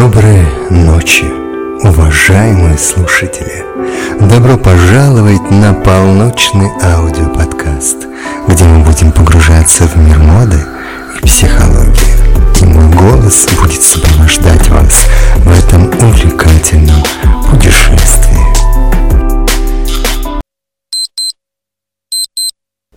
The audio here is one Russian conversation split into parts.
Доброй ночи, уважаемые слушатели! Добро пожаловать на полночный аудиоподкаст, где мы будем погружаться в мир моды и психологии. И мой голос будет сопровождать вас в этом увлекательном путешествии.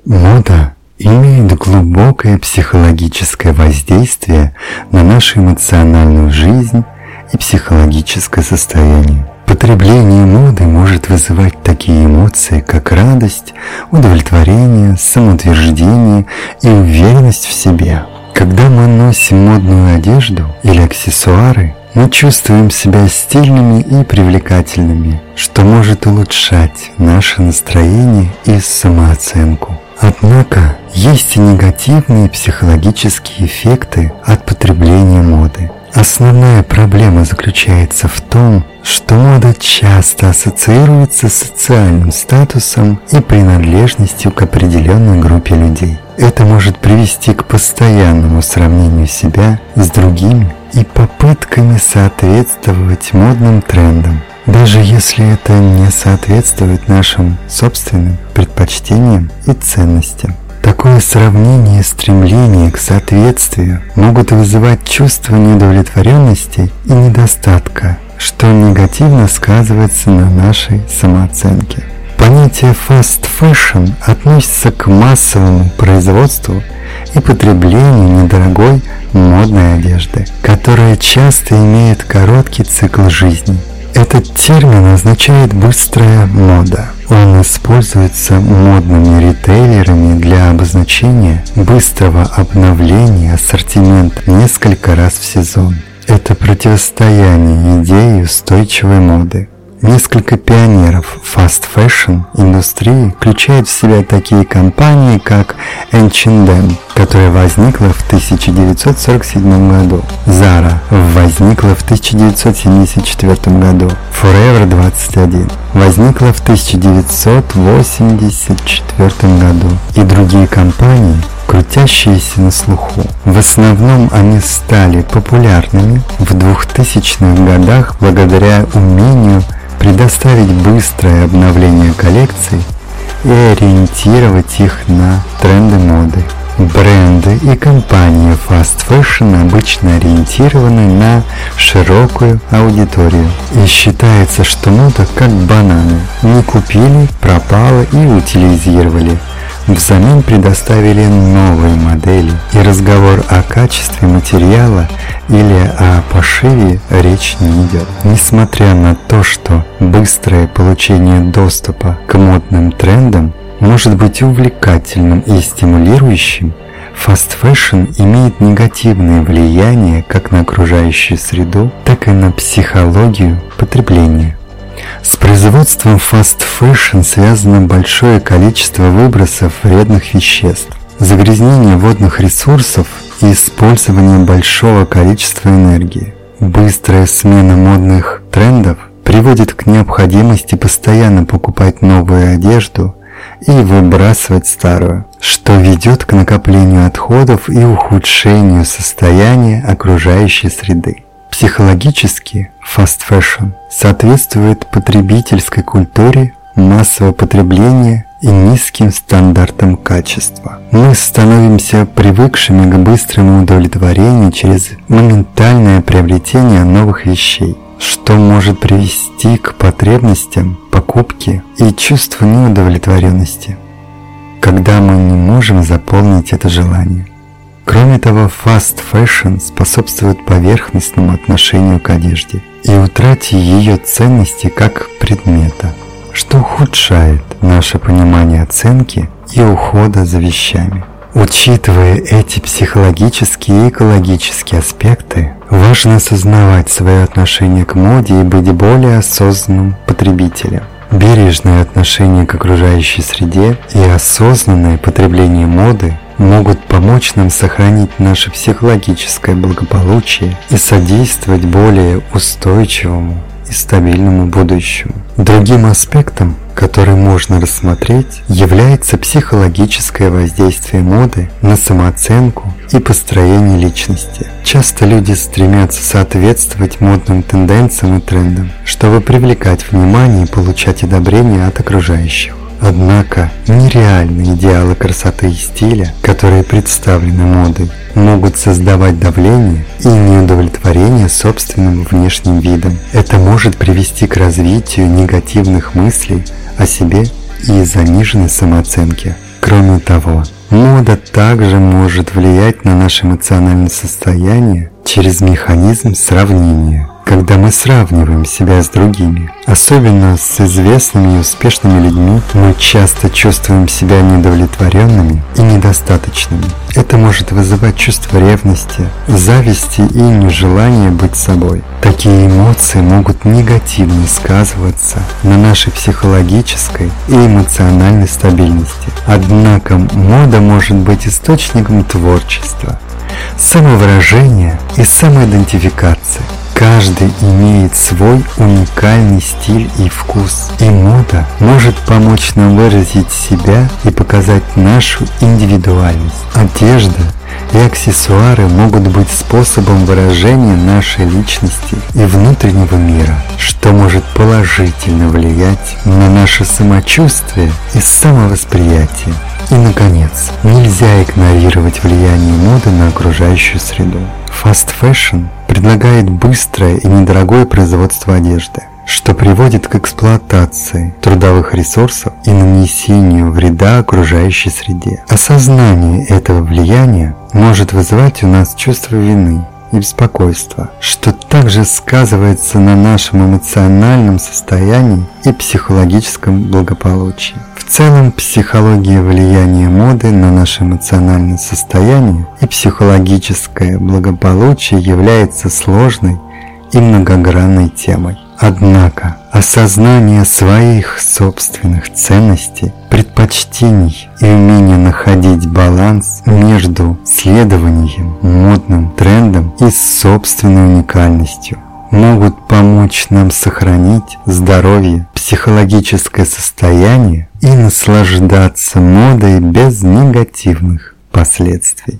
Мода имеет глубокое психологическое воздействие на нашу эмоциональную жизнь и психологическое состояние. Потребление моды может вызывать такие эмоции, как радость, удовлетворение, самоутверждение и уверенность в себе. Когда мы носим модную одежду или аксессуары, мы чувствуем себя стильными и привлекательными, что может улучшать наше настроение и самооценку. Однако есть и негативные психологические эффекты от потребления моды. Основная проблема заключается в том, что мода часто ассоциируется с социальным статусом и принадлежностью к определенной группе людей. Это может привести к постоянному сравнению себя с другими и попытками соответствовать модным трендам, даже если это не соответствует нашим собственным предпочтениям и ценностям. Такое сравнение и стремление к соответствию могут вызывать чувство неудовлетворенности и недостатка, что негативно сказывается на нашей самооценке. Понятие fast fashion относится к массовому производству и потреблению недорогой модной одежды, которая часто имеет короткий цикл жизни – этот термин означает «быстрая мода». Он используется модными ритейлерами для обозначения быстрого обновления ассортимента несколько раз в сезон. Это противостояние идеи устойчивой моды. Несколько пионеров fast fashion индустрии включают в себя такие компании, как H&M, которая возникла в 1947 году, Zara возникла в 1974 году, Forever 21 возникла в 1984 году. И другие компании, крутящиеся на слуху. В основном они стали популярными в 2000-х годах благодаря умению предоставить быстрое обновление коллекций и ориентировать их на тренды моды. Бренды и компании fast fashion обычно ориентированы на широкую аудиторию. И считается, что мода как бананы. Не купили, пропало и утилизировали – взамен предоставили новые модели, и разговор о качестве материала или о пошиве речь не идет. Несмотря на то, что быстрое получение доступа к модным трендам может быть увлекательным и стимулирующим, Fast Fashion имеет негативное влияние как на окружающую среду, так и на психологию потребления. С производством fast fashion связано большое количество выбросов вредных веществ, загрязнение водных ресурсов и использование большого количества энергии. Быстрая смена модных трендов приводит к необходимости постоянно покупать новую одежду и выбрасывать старую, что ведет к накоплению отходов и ухудшению состояния окружающей среды. Психологически fast fashion соответствует потребительской культуре массового потребления и низким стандартам качества. Мы становимся привыкшими к быстрому удовлетворению через моментальное приобретение новых вещей, что может привести к потребностям покупки и чувству неудовлетворенности, когда мы не можем заполнить это желание. Кроме того, fast fashion способствует поверхностному отношению к одежде и утрате ее ценности как предмета, что ухудшает наше понимание оценки и ухода за вещами. Учитывая эти психологические и экологические аспекты, важно осознавать свое отношение к моде и быть более осознанным потребителем. Бережное отношение к окружающей среде и осознанное потребление моды могут помочь нам сохранить наше психологическое благополучие и содействовать более устойчивому и стабильному будущему. Другим аспектом, который можно рассмотреть, является психологическое воздействие моды на самооценку и построение личности. Часто люди стремятся соответствовать модным тенденциям и трендам, чтобы привлекать внимание и получать одобрение от окружающих. Однако нереальные идеалы красоты и стиля, которые представлены модой, могут создавать давление и неудовлетворение собственным внешним видом. Это может привести к развитию негативных мыслей о себе и заниженной самооценки. Кроме того, мода также может влиять на наше эмоциональное состояние через механизм сравнения когда мы сравниваем себя с другими. Особенно с известными и успешными людьми мы часто чувствуем себя недовлетворенными и недостаточными. Это может вызывать чувство ревности, зависти и нежелания быть собой. Такие эмоции могут негативно сказываться на нашей психологической и эмоциональной стабильности. Однако мода может быть источником творчества, самовыражения и самоидентификации. Каждый имеет свой уникальный стиль и вкус, и мода может помочь нам выразить себя и показать нашу индивидуальность. Одежда и аксессуары могут быть способом выражения нашей личности и внутреннего мира, что может положительно влиять на наше самочувствие и самовосприятие. И, наконец, нельзя игнорировать влияние моды на окружающую среду. Fast fashion предлагает быстрое и недорогое производство одежды, что приводит к эксплуатации трудовых ресурсов и нанесению вреда окружающей среде. Осознание этого влияния может вызывать у нас чувство вины и беспокойства, что также сказывается на нашем эмоциональном состоянии и психологическом благополучии. В целом, психология влияния моды на наше эмоциональное состояние и психологическое благополучие является сложной и многогранной темой. Однако осознание своих собственных ценностей, предпочтений и умение находить баланс между следованием модным трендам и собственной уникальностью могут помочь нам сохранить здоровье, психологическое состояние и наслаждаться модой без негативных последствий.